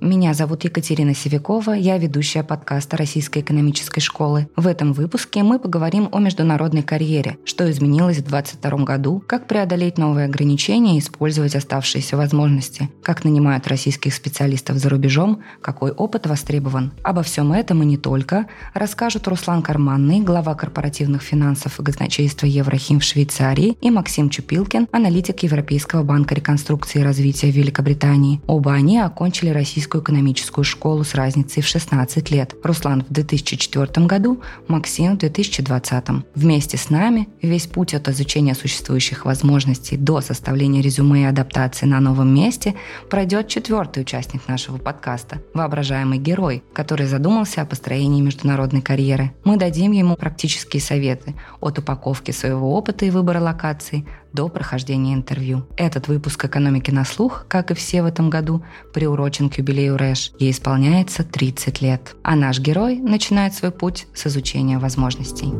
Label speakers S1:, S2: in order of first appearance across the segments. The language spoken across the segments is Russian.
S1: Меня зовут Екатерина Севякова, я ведущая подкаста Российской экономической школы. В этом выпуске мы поговорим о международной карьере, что изменилось в 2022 году, как преодолеть новые ограничения и использовать оставшиеся возможности, как нанимают российских специалистов за рубежом, какой опыт востребован. Обо всем этом и не только расскажут Руслан Карманный, глава корпоративных финансов и казначейства Еврохим в Швейцарии, и Максим Чупилкин, аналитик Европейского банка реконструкции и развития Великобритании. Оба они окончили российскую Российскую экономическую школу с разницей в 16 лет. Руслан в 2004 году, Максим в 2020. Вместе с нами весь путь от изучения существующих возможностей до составления резюме и адаптации на новом месте пройдет четвертый участник нашего подкаста – воображаемый герой, который задумался о построении международной карьеры. Мы дадим ему практические советы от упаковки своего опыта и выбора локаций до прохождения интервью. Этот выпуск «Экономики на слух», как и все в этом году, приурочен к юбилею РЭШ. Ей исполняется 30 лет. А наш герой начинает свой путь с изучения возможностей.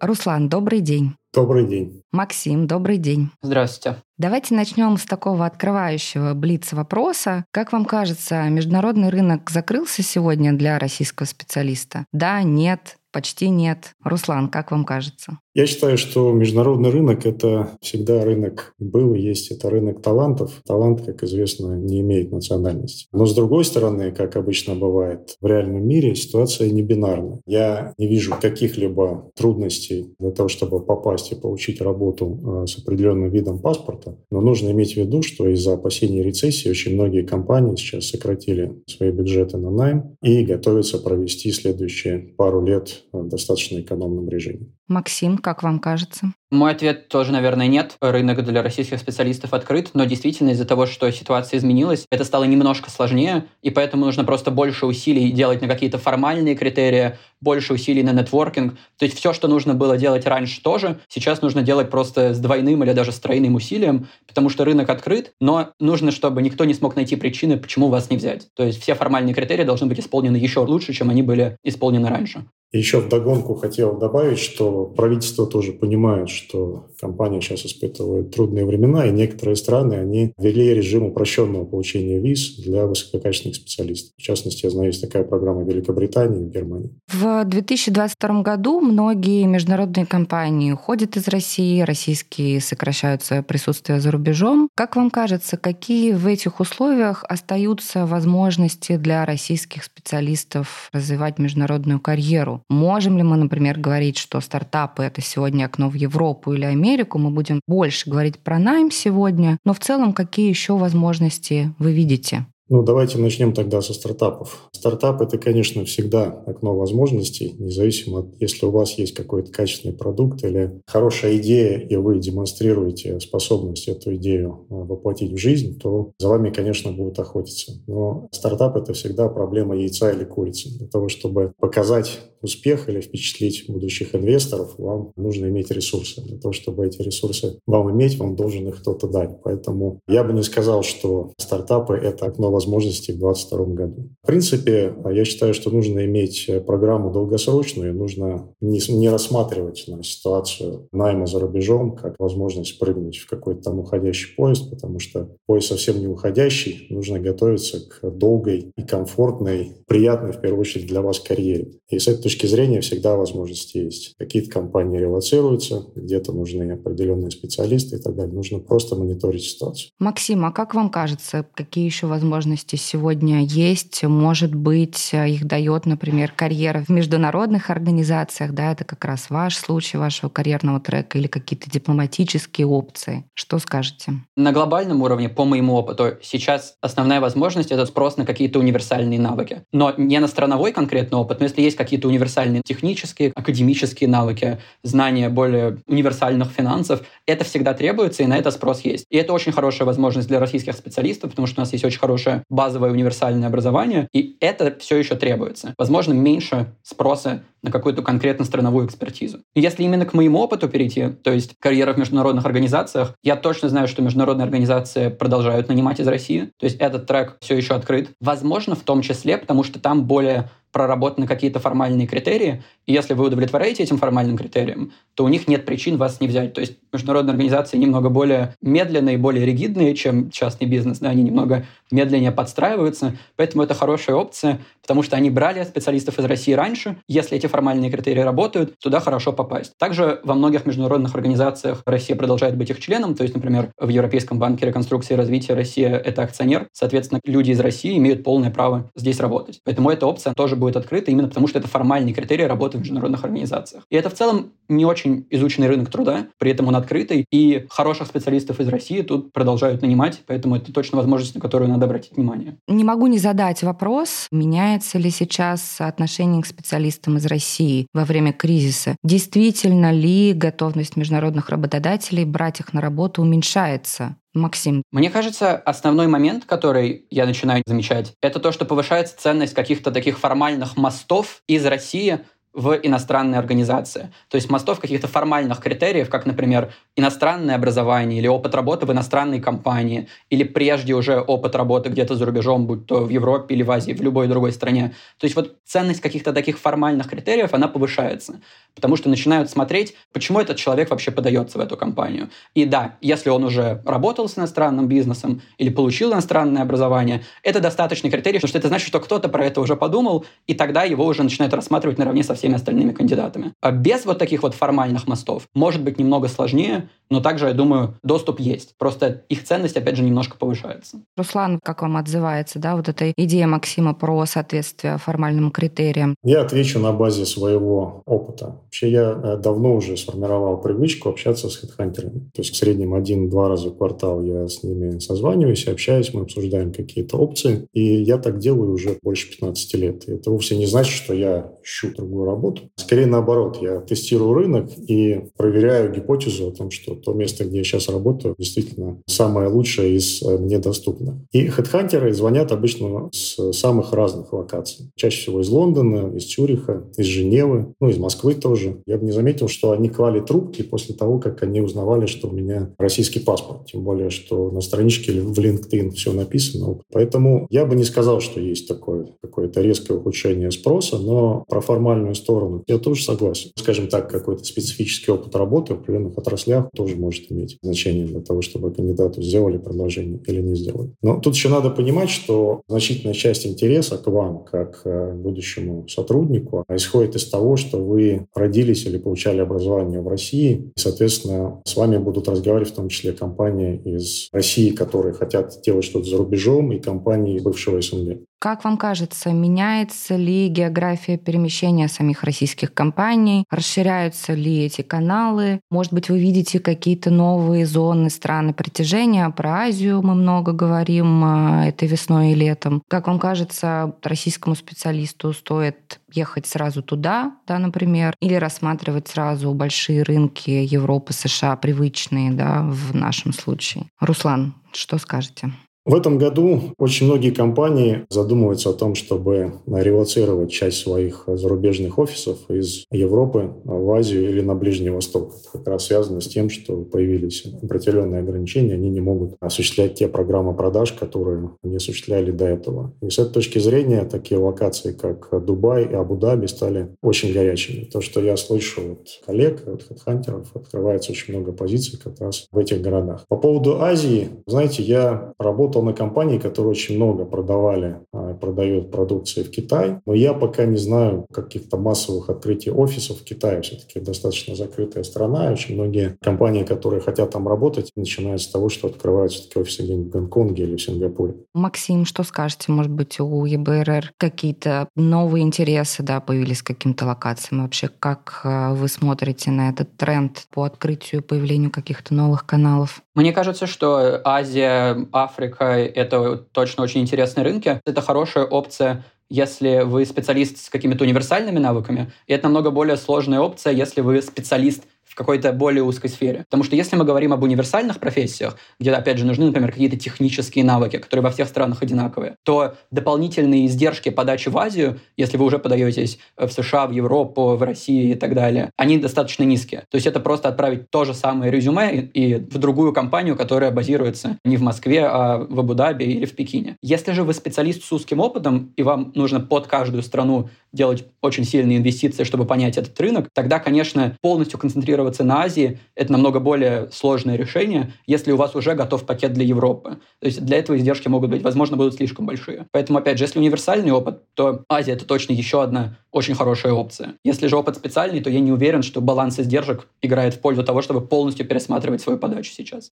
S1: Руслан, добрый день.
S2: Добрый день.
S1: Максим, добрый день.
S3: Здравствуйте.
S1: Давайте начнем с такого открывающего блиц вопроса. Как вам кажется, международный рынок закрылся сегодня для российского специалиста? Да, нет, почти нет. Руслан, как вам кажется?
S2: Я считаю, что международный рынок – это всегда рынок был и есть, это рынок талантов. Талант, как известно, не имеет национальности. Но с другой стороны, как обычно бывает в реальном мире, ситуация не бинарна. Я не вижу каких-либо трудностей для того, чтобы попасть и получить работу э, с определенным видом паспорта. Но нужно иметь в виду, что из-за опасений рецессии очень многие компании сейчас сократили свои бюджеты на найм и готовятся провести следующие пару лет в достаточно экономном режиме.
S1: Максим, как вам кажется?
S3: Мой ответ тоже, наверное, нет. Рынок для российских специалистов открыт, но действительно из-за того, что ситуация изменилась, это стало немножко сложнее, и поэтому нужно просто больше усилий делать на какие-то формальные критерии, больше усилий на нетворкинг. То есть все, что нужно было делать раньше тоже, сейчас нужно делать просто с двойным или даже с тройным усилием, потому что рынок открыт, но нужно, чтобы никто не смог найти причины, почему вас не взять. То есть все формальные критерии должны быть исполнены еще лучше, чем они были исполнены раньше.
S2: Еще вдогонку хотел добавить, что правительство тоже понимает, что компания сейчас испытывает трудные времена, и некоторые страны, они ввели режим упрощенного получения виз для высококачественных специалистов. В частности, я знаю, есть такая программа в Великобритании и Германии.
S1: В 2022 году многие международные компании уходят из России, российские сокращают свое присутствие за рубежом. Как вам кажется, какие в этих условиях остаются возможности для российских специалистов развивать международную карьеру? Можем ли мы, например, говорить, что стартапы — это сегодня окно в Европу или Америку? Мы будем больше говорить про найм сегодня, но в целом какие еще возможности вы видите?
S2: Ну, давайте начнем тогда со стартапов. Стартап – это, конечно, всегда окно возможностей, независимо от, если у вас есть какой-то качественный продукт или хорошая идея, и вы демонстрируете способность эту идею а, воплотить в жизнь, то за вами, конечно, будут охотиться. Но стартап – это всегда проблема яйца или курицы. Для того, чтобы показать успех или впечатлить будущих инвесторов, вам нужно иметь ресурсы. Для того, чтобы эти ресурсы вам иметь, вам должен их кто-то дать. Поэтому я бы не сказал, что стартапы – это окно возможностей в 2022 году. В принципе, я считаю, что нужно иметь программу долгосрочную, нужно не, не рассматривать на ситуацию найма за рубежом как возможность прыгнуть в какой-то там уходящий поезд, потому что поезд совсем не уходящий, нужно готовиться к долгой и комфортной, приятной, в первую очередь, для вас карьере. И с этой точки зрения всегда возможности есть. Какие-то компании релацируются, где-то нужны определенные специалисты и так далее. Нужно просто мониторить ситуацию.
S1: Максим, а как вам кажется, какие еще возможности сегодня есть? Может быть, их дает, например, карьера в международных организациях, да, это как раз ваш случай вашего карьерного трека или какие-то дипломатические опции. Что скажете?
S3: На глобальном уровне, по моему опыту, сейчас основная возможность — это спрос на какие-то универсальные навыки. Но не на страновой конкретный опыт, но если есть какие-то универсальные технические, академические навыки, знания более универсальных финансов. Это всегда требуется, и на это спрос есть. И это очень хорошая возможность для российских специалистов, потому что у нас есть очень хорошее базовое универсальное образование, и это все еще требуется. Возможно, меньше спроса на какую-то конкретно страновую экспертизу. Если именно к моему опыту перейти, то есть карьера в международных организациях, я точно знаю, что международные организации продолжают нанимать из России, то есть этот трек все еще открыт. Возможно, в том числе, потому что там более проработаны какие-то формальные критерии, и если вы удовлетворяете этим формальным критериям, то у них нет причин вас не взять. То есть международные организации немного более медленные, более ригидные, чем частный бизнес, да, они немного медленнее подстраиваются, поэтому это хорошая опция, потому что они брали специалистов из России раньше, если эти формальные критерии работают, туда хорошо попасть. Также во многих международных организациях Россия продолжает быть их членом, то есть, например, в Европейском банке реконструкции и развития Россия — это акционер, соответственно, люди из России имеют полное право здесь работать. Поэтому эта опция тоже будет открыта именно потому, что это формальный критерий работы в международных организациях. И это в целом не очень изученный рынок труда, при этом он открытый, и хороших специалистов из России тут продолжают нанимать, поэтому это точно возможность, на которую надо обратить внимание.
S1: Не могу не задать вопрос, меняется ли сейчас отношение к специалистам из России во время кризиса? Действительно ли готовность международных работодателей брать их на работу уменьшается? Максим.
S3: Мне кажется, основной момент, который я начинаю замечать, это то, что повышается ценность каких-то таких формальных мостов из России в иностранные организации. То есть мостов каких-то формальных критериев, как, например, иностранное образование или опыт работы в иностранной компании, или прежде уже опыт работы где-то за рубежом, будь то в Европе или в Азии, в любой другой стране. То есть вот ценность каких-то таких формальных критериев, она повышается, потому что начинают смотреть, почему этот человек вообще подается в эту компанию. И да, если он уже работал с иностранным бизнесом или получил иностранное образование, это достаточный критерий, потому что это значит, что кто-то про это уже подумал, и тогда его уже начинают рассматривать наравне со всеми остальными кандидатами. А без вот таких вот формальных мостов может быть немного сложнее, но также, я думаю, доступ есть. Просто их ценность, опять же, немножко повышается.
S1: Руслан, как вам отзывается, да, вот эта идея Максима про соответствие формальным критериям?
S2: Я отвечу на базе своего опыта. Вообще я э, давно уже сформировал привычку общаться с хедхантерами. То есть в среднем один-два раза в квартал я с ними созваниваюсь, общаюсь, мы обсуждаем какие-то опции. И я так делаю уже больше 15 лет. И это вовсе не значит, что я ищу другую работу. Скорее наоборот, я тестирую рынок и проверяю гипотезу о том, что то место, где я сейчас работаю, действительно самое лучшее из э, мне доступных. И хедхантеры звонят обычно с самых разных локаций. Чаще всего из Лондона, из Цюриха, из Женевы, ну, из Москвы тоже. Я бы не заметил, что они клали трубки после того, как они узнавали, что у меня российский паспорт. Тем более, что на страничке в LinkedIn все написано. Поэтому я бы не сказал, что есть такое какое-то резкое ухудшение спроса, но про формальную сторону я тоже согласен. Скажем так, какой-то специфический опыт работы в определенных отраслях тоже может иметь значение для того, чтобы кандидату сделали предложение или не сделали. Но тут еще надо понимать, что значительная часть интереса к вам, как к э, будущему сотруднику, исходит из того, что вы родились или получали образование в России, и, соответственно, с вами будут разговаривать в том числе компании из России, которые хотят делать что-то за рубежом, и компании бывшего СНГ.
S1: Как вам кажется, меняется ли география перемещения самих российских компаний? Расширяются ли эти каналы? Может быть, вы видите какие-то новые зоны, страны притяжения? Про Азию мы много говорим а, этой весной и летом. Как вам кажется, российскому специалисту стоит ехать сразу туда, да, например, или рассматривать сразу большие рынки Европы, США, привычные, да, в нашем случае? Руслан, что скажете?
S2: В этом году очень многие компании задумываются о том, чтобы релацировать часть своих зарубежных офисов из Европы в Азию или на Ближний Восток. Это как раз связано с тем, что появились определенные ограничения, они не могут осуществлять те программы продаж, которые они осуществляли до этого. И с этой точки зрения такие локации, как Дубай и Абу-Даби, стали очень горячими. То, что я слышу от коллег, от хедхантеров, открывается очень много позиций как раз в этих городах. По поводу Азии, знаете, я работал работал на компании, которые очень много продавали, а, продает продукции в Китай. Но я пока не знаю каких-то массовых открытий офисов в Китае. Все-таки достаточно закрытая страна. И очень многие компании, которые хотят там работать, начинают с того, что открывают все-таки офисы где-нибудь в Гонконге или в Сингапуре.
S1: Максим, что скажете? Может быть, у ЕБРР какие-то новые интересы да, появились к каким-то локациям? Вообще, как а, вы смотрите на этот тренд по открытию, появлению каких-то новых каналов?
S3: Мне кажется, что Азия, Африка это точно очень интересные рынки. Это хорошая опция если вы специалист с какими-то универсальными навыками, и это намного более сложная опция, если вы специалист в какой-то более узкой сфере. Потому что если мы говорим об универсальных профессиях, где, опять же, нужны, например, какие-то технические навыки, которые во всех странах одинаковые, то дополнительные издержки подачи в Азию, если вы уже подаетесь в США, в Европу, в Россию и так далее, они достаточно низкие. То есть это просто отправить то же самое резюме и в другую компанию, которая базируется не в Москве, а в Абу-Даби или в Пекине. Если же вы специалист с узким опытом, и вам нужно под каждую страну делать очень сильные инвестиции, чтобы понять этот рынок, тогда, конечно, полностью концентрироваться на Азии — это намного более сложное решение, если у вас уже готов пакет для Европы. То есть для этого издержки могут быть, возможно, будут слишком большие. Поэтому, опять же, если универсальный опыт, то Азия — это точно еще одна очень хорошая опция. Если же опыт специальный, то я не уверен, что баланс издержек играет в пользу того, чтобы полностью пересматривать свою подачу сейчас.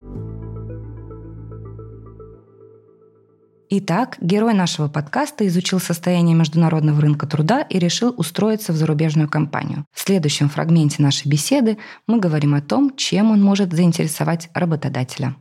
S1: Итак, герой нашего подкаста изучил состояние международного рынка труда и решил устроиться в зарубежную компанию. В следующем фрагменте нашей беседы мы говорим о том, чем он может заинтересовать работодателя.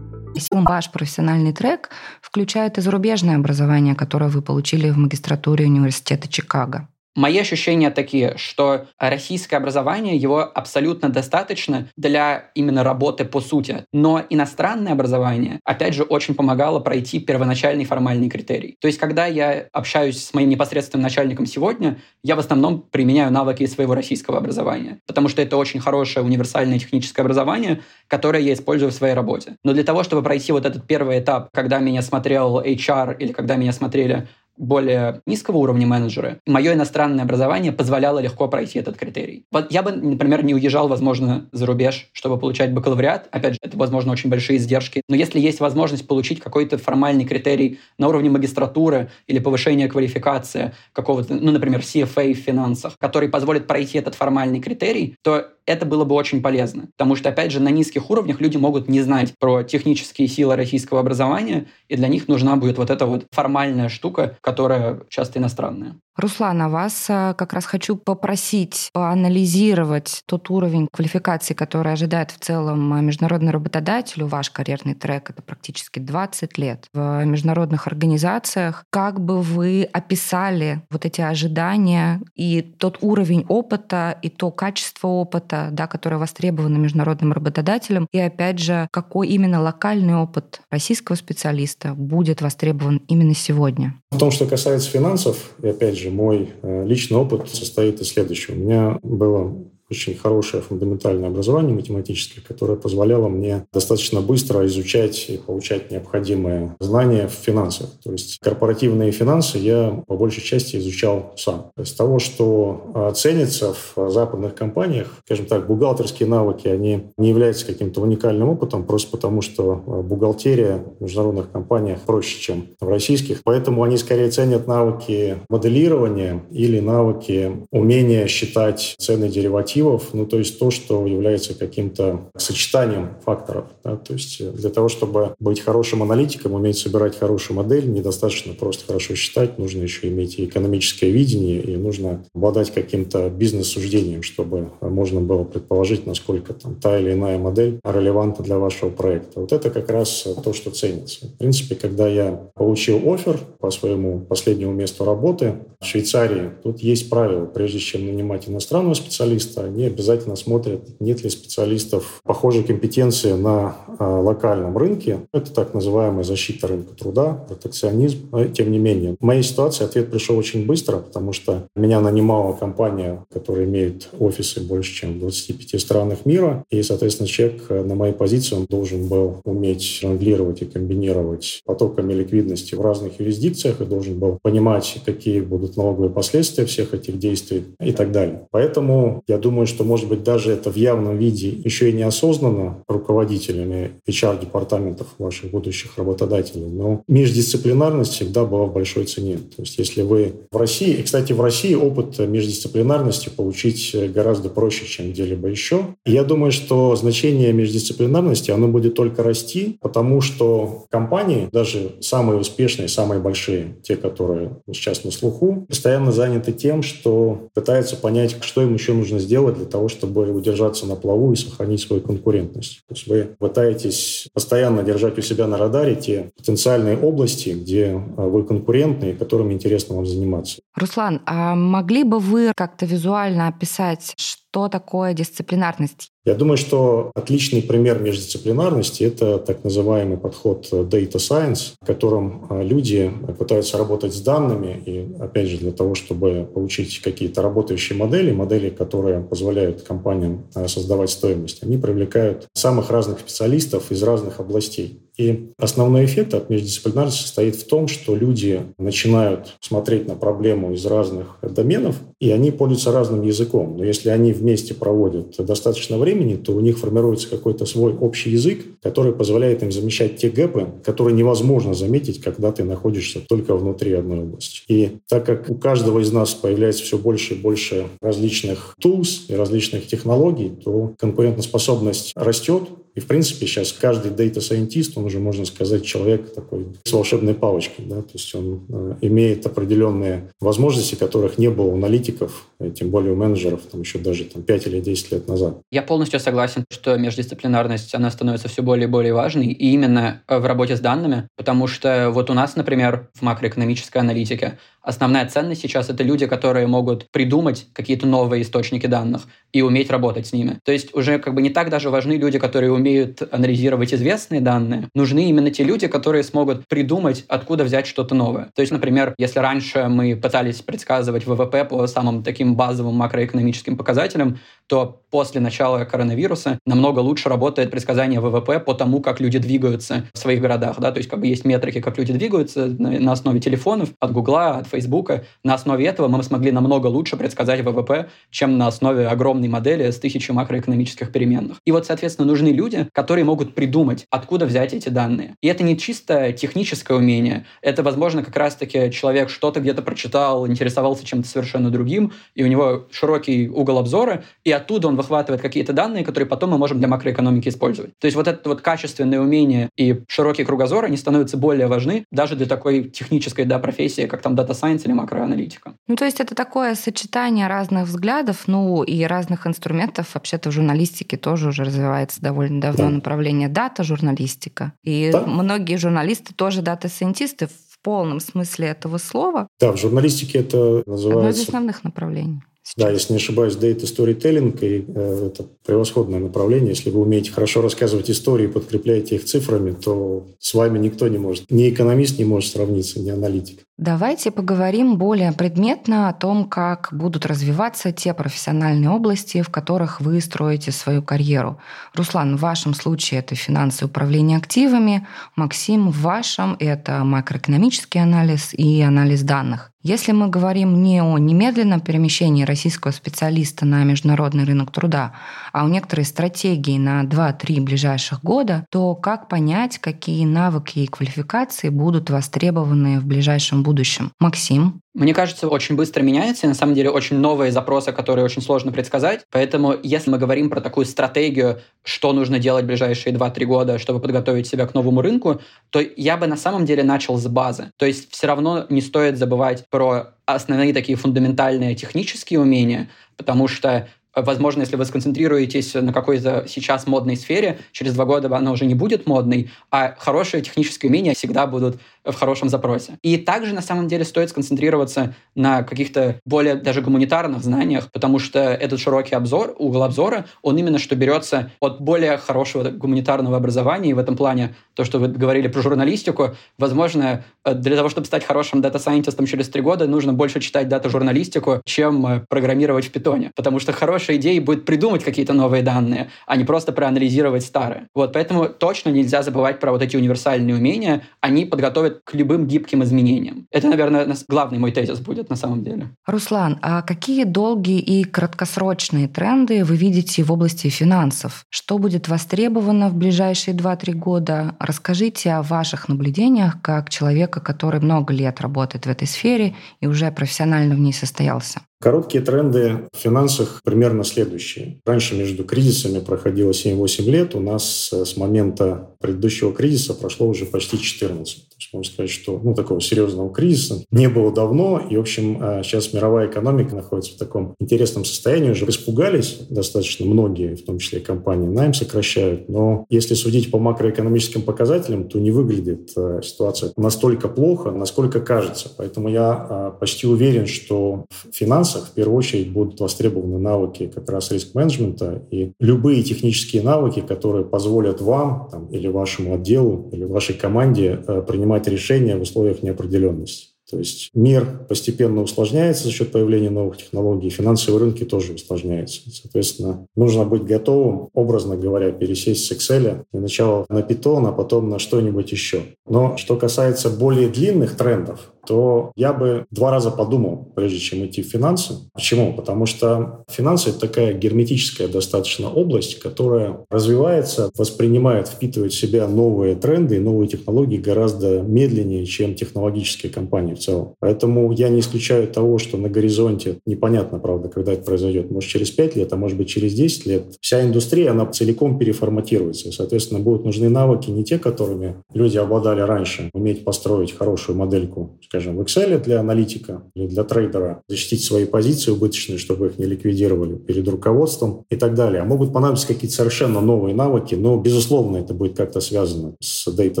S1: Ваш профессиональный трек включает и зарубежное образование, которое вы получили в магистратуре университета Чикаго.
S3: Мои ощущения такие, что российское образование, его абсолютно достаточно для именно работы по сути. Но иностранное образование, опять же, очень помогало пройти первоначальный формальный критерий. То есть, когда я общаюсь с моим непосредственным начальником сегодня, я в основном применяю навыки своего российского образования, потому что это очень хорошее универсальное техническое образование, которое я использую в своей работе. Но для того, чтобы пройти вот этот первый этап, когда меня смотрел HR или когда меня смотрели более низкого уровня менеджеры, мое иностранное образование позволяло легко пройти этот критерий. Вот я бы, например, не уезжал, возможно, за рубеж, чтобы получать бакалавриат. Опять же, это, возможно, очень большие издержки. Но если есть возможность получить какой-то формальный критерий на уровне магистратуры или повышения квалификации какого-то, ну, например, CFA в финансах, который позволит пройти этот формальный критерий, то это было бы очень полезно. Потому что, опять же, на низких уровнях люди могут не знать про технические силы российского образования, и для них нужна будет вот эта вот формальная штука, которая часто иностранная.
S1: Руслан, а вас э, как раз хочу попросить поанализировать тот уровень квалификации, который ожидает в целом э, международный работодатель. Ваш карьерный трек — это практически 20 лет в международных организациях. Как бы вы описали вот эти ожидания и тот уровень опыта, и то качество опыта, да, которое востребовано международным работодателем, и опять же, какой именно локальный опыт российского специалиста будет востребован именно сегодня?
S2: В том, что касается финансов, и опять же, мой э, личный опыт состоит из следующего. У меня было очень хорошее фундаментальное образование математическое, которое позволяло мне достаточно быстро изучать и получать необходимые знания в финансах. То есть корпоративные финансы я по большей части изучал сам. Из того, что ценится в западных компаниях, скажем так, бухгалтерские навыки, они не являются каким-то уникальным опытом, просто потому что бухгалтерия в международных компаниях проще, чем в российских. Поэтому они скорее ценят навыки моделирования или навыки умения считать цены деривативы мотивов, ну, то есть то, что является каким-то сочетанием факторов. Да? То есть э, для того, чтобы быть хорошим аналитиком, уметь собирать хорошую модель, недостаточно просто хорошо считать, нужно еще иметь и экономическое видение, и нужно обладать каким-то бизнес-суждением, чтобы можно было предположить, насколько там та или иная модель релевантна для вашего проекта. Вот это как раз то, что ценится. В принципе, когда я получил офер по своему последнему месту работы в Швейцарии, тут есть правило, прежде чем нанимать иностранного специалиста, они обязательно смотрят, нет ли специалистов похожей компетенции на а, локальном рынке. Это так называемая защита рынка труда, протекционизм. Тем не менее, в моей ситуации ответ пришел очень быстро, потому что меня нанимала компания, которая имеет офисы больше, чем в 25 странах мира. И, соответственно, человек э, на моей позиции, он должен был уметь жонглировать и комбинировать потоками ликвидности в разных юрисдикциях и должен был понимать, какие будут налоговые последствия всех этих действий и так далее. Поэтому я думаю, думаю, что, может быть, даже это в явном виде еще и неосознанно руководителями HR-департаментов ваших будущих работодателей, но междисциплинарность всегда была в большой цене. То есть если вы в России, и, кстати, в России опыт междисциплинарности получить гораздо проще, чем где-либо еще. Я думаю, что значение междисциплинарности, оно будет только расти, потому что компании, даже самые успешные, самые большие, те, которые сейчас на слуху, постоянно заняты тем, что пытаются понять, что им еще нужно сделать делать для того, чтобы удержаться на плаву и сохранить свою конкурентность. То есть вы пытаетесь постоянно держать у себя на радаре те потенциальные области, где а, вы конкурентны и которыми интересно вам заниматься.
S1: Руслан, а могли бы вы как-то визуально описать, что что такое дисциплинарность?
S2: Я думаю, что отличный пример междисциплинарности – это так называемый подход Data Science, в котором а, люди пытаются работать с данными, и, опять же, для того, чтобы получить какие-то работающие модели, модели, которые позволяют компаниям а, создавать стоимость, они привлекают самых разных специалистов из разных областей. И основной эффект от междисциплинарности состоит в том, что люди начинают смотреть на проблему из разных доменов, и они пользуются разным языком. Но если они вместе проводят достаточно времени, то у них формируется какой-то свой общий язык, который позволяет им замещать те гэпы, которые невозможно заметить, когда ты находишься только внутри одной области. И так как у каждого из нас появляется все больше и больше различных tools и различных технологий, то конкурентоспособность растет, и, в принципе, сейчас каждый data-сайентист, он уже, можно сказать, человек такой с волшебной палочкой. Да? То есть он э, имеет определенные возможности, которых не было у аналитиков, и тем более у менеджеров там, еще даже там, 5 или 10 лет назад.
S3: Я полностью согласен, что междисциплинарность, она становится все более и более важной, и именно э, в работе с данными, потому что вот у нас, например, в макроэкономической аналитике основная ценность сейчас — это люди, которые могут придумать какие-то новые источники данных и уметь работать с ними. То есть уже как бы не так даже важны люди, которые умеют анализировать известные данные. Нужны именно те люди, которые смогут придумать, откуда взять что-то новое. То есть, например, если раньше мы пытались предсказывать ВВП по самым таким базовым макроэкономическим показателям, то после начала коронавируса намного лучше работает предсказание ВВП по тому, как люди двигаются в своих городах. Да? То есть как бы есть метрики, как люди двигаются на, основе телефонов, от Гугла, от Фейсбука. На основе этого мы смогли намного лучше предсказать ВВП, чем на основе огромной модели с тысячей макроэкономических переменных. И вот, соответственно, нужны люди, которые могут придумать, откуда взять эти данные. И это не чисто техническое умение. Это, возможно, как раз-таки человек что-то где-то прочитал, интересовался чем-то совершенно другим, и у него широкий угол обзора, и оттуда он выхватывает какие-то данные, которые потом мы можем для макроэкономики использовать. То есть вот это вот качественное умение и широкий кругозор, они становятся более важны даже для такой технической да, профессии, как там Data Science или макроаналитика.
S1: Ну, то есть это такое сочетание разных взглядов, ну, и разных инструментов. Вообще-то в журналистике тоже уже развивается довольно давно да. направление дата-журналистика. И да. многие журналисты тоже дата-сайентисты в полном смысле этого слова.
S2: Да, в журналистике это называется...
S1: Одно из основных направлений.
S2: Сейчас. Да, если не ошибаюсь, data storytelling, и э, это превосходное направление. Если вы умеете хорошо рассказывать истории, подкрепляете их цифрами, то с вами никто не может, ни экономист не может сравниться, ни аналитик.
S1: Давайте поговорим более предметно о том, как будут развиваться те профессиональные области, в которых вы строите свою карьеру. Руслан, в вашем случае это финансы и управление активами, Максим, в вашем это макроэкономический анализ и анализ данных. Если мы говорим не о немедленном перемещении российского специалиста на международный рынок труда, а о некоторой стратегии на 2-3 ближайших года, то как понять, какие навыки и квалификации будут востребованы в ближайшем будущем. Максим?
S3: Мне кажется, очень быстро меняется, и на самом деле очень новые запросы, которые очень сложно предсказать. Поэтому если мы говорим про такую стратегию, что нужно делать в ближайшие 2-3 года, чтобы подготовить себя к новому рынку, то я бы на самом деле начал с базы. То есть все равно не стоит забывать про основные такие фундаментальные технические умения, потому что Возможно, если вы сконцентрируетесь на какой-то сейчас модной сфере, через два года она уже не будет модной, а хорошие технические умения всегда будут в хорошем запросе. И также на самом деле стоит сконцентрироваться на каких-то более даже гуманитарных знаниях, потому что этот широкий обзор, угол обзора, он именно что берется от более хорошего гуманитарного образования. И в этом плане то, что вы говорили про журналистику, возможно, э, для того, чтобы стать хорошим дата-сайентистом через три года, нужно больше читать дата-журналистику, чем э, программировать в питоне. Потому что хорошая идея будет придумать какие-то новые данные, а не просто проанализировать старые. Вот, поэтому точно нельзя забывать про вот эти универсальные умения. Они подготовят к любым гибким изменениям. Это, наверное, главный мой тезис будет на самом деле.
S1: Руслан, а какие долгие и краткосрочные тренды вы видите в области финансов? Что будет востребовано в ближайшие 2-3 года? Расскажите о ваших наблюдениях как человека, который много лет работает в этой сфере и уже профессионально в ней состоялся.
S2: Короткие тренды в финансах примерно следующие. Раньше между кризисами проходило 7-8 лет. У нас с момента предыдущего кризиса прошло уже почти 14. То есть можно сказать, что ну, такого серьезного кризиса не было давно. И, в общем, сейчас а, мировая экономика находится в таком интересном состоянии. Уже испугались достаточно многие, в том числе компании, найм сокращают. Но если судить по макроэкономическим показателям, то не выглядит а, ситуация настолько плохо, насколько кажется. Поэтому я почти уверен, что финансы финансах в первую очередь будут востребованы навыки как раз риск-менеджмента и любые технические навыки, которые позволят вам там, или вашему отделу, или вашей команде э, принимать решения в условиях неопределенности. То есть мир постепенно усложняется за счет появления новых технологий, финансовые рынки тоже усложняются. Соответственно, нужно быть готовым, образно говоря, пересесть с Excel сначала на Python, а потом на что-нибудь еще. Но что касается более длинных трендов, то я бы два раза подумал, прежде чем идти в финансы. Почему? Потому что финансы — это такая герметическая достаточно область, которая развивается, воспринимает, впитывает в себя новые тренды и новые технологии гораздо медленнее, чем технологические компании в целом. Поэтому я не исключаю того, что на горизонте, непонятно, правда, когда это произойдет, может, через 5 лет, а может быть, через 10 лет, вся индустрия, она целиком переформатируется. Соответственно, будут нужны навыки не те, которыми люди обладали раньше, уметь построить хорошую модельку, скажем, в Excel для аналитика или для трейдера, защитить свои позиции убыточные, чтобы их не ликвидировали перед руководством и так далее. А могут понадобиться какие-то совершенно новые навыки, но, безусловно, это будет как-то связано с Data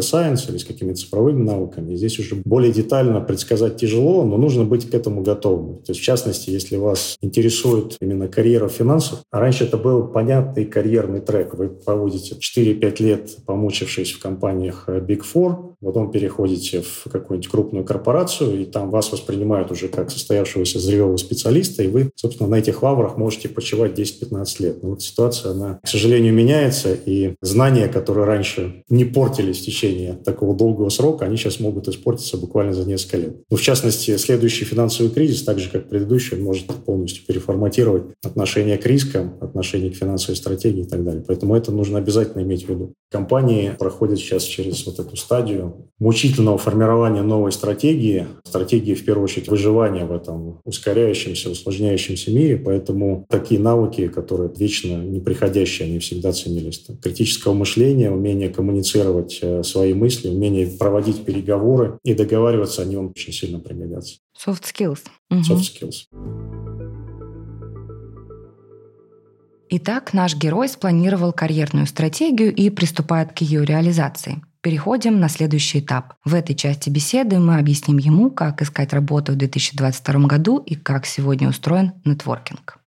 S2: Science или с какими-то цифровыми навыками. Здесь уже более детально предсказать тяжело, но нужно быть к этому готовым. То есть, в частности, если вас интересует именно карьера в финансах, а раньше это был понятный карьерный трек. Вы проводите 4-5 лет, помучившись в компаниях Big Four, потом переходите в какую-нибудь крупную корпорацию, и там вас воспринимают уже как состоявшегося зрелого специалиста, и вы, собственно, на этих лаврах можете почивать 10-15 лет. Но вот ситуация, она, к сожалению, меняется, и знания, которые раньше не портились в течение такого долгого срока, они сейчас могут испортиться буквально за несколько лет. Ну, в частности, следующий финансовый кризис, так же, как предыдущий, может полностью переформатировать отношение к рискам, отношение к финансовой стратегии и так далее. Поэтому это нужно обязательно иметь в виду. Компании проходят сейчас через вот эту стадию мучительного формирования новой стратегии, стратегии, в первую очередь, выживания в этом ускоряющемся, усложняющемся мире, поэтому такие навыки, которые вечно неприходящие, они всегда ценились. Там, критического мышления, умение коммуницировать э, свои мысли, умение проводить переговоры и договариваться, они вам очень сильно пригодятся.
S1: Soft skills.
S2: Soft skills.
S1: Итак, наш герой спланировал карьерную стратегию и приступает к ее реализации. Переходим на следующий этап. В этой части беседы мы объясним ему, как искать работу в 2022 году и как сегодня устроен нетворкинг.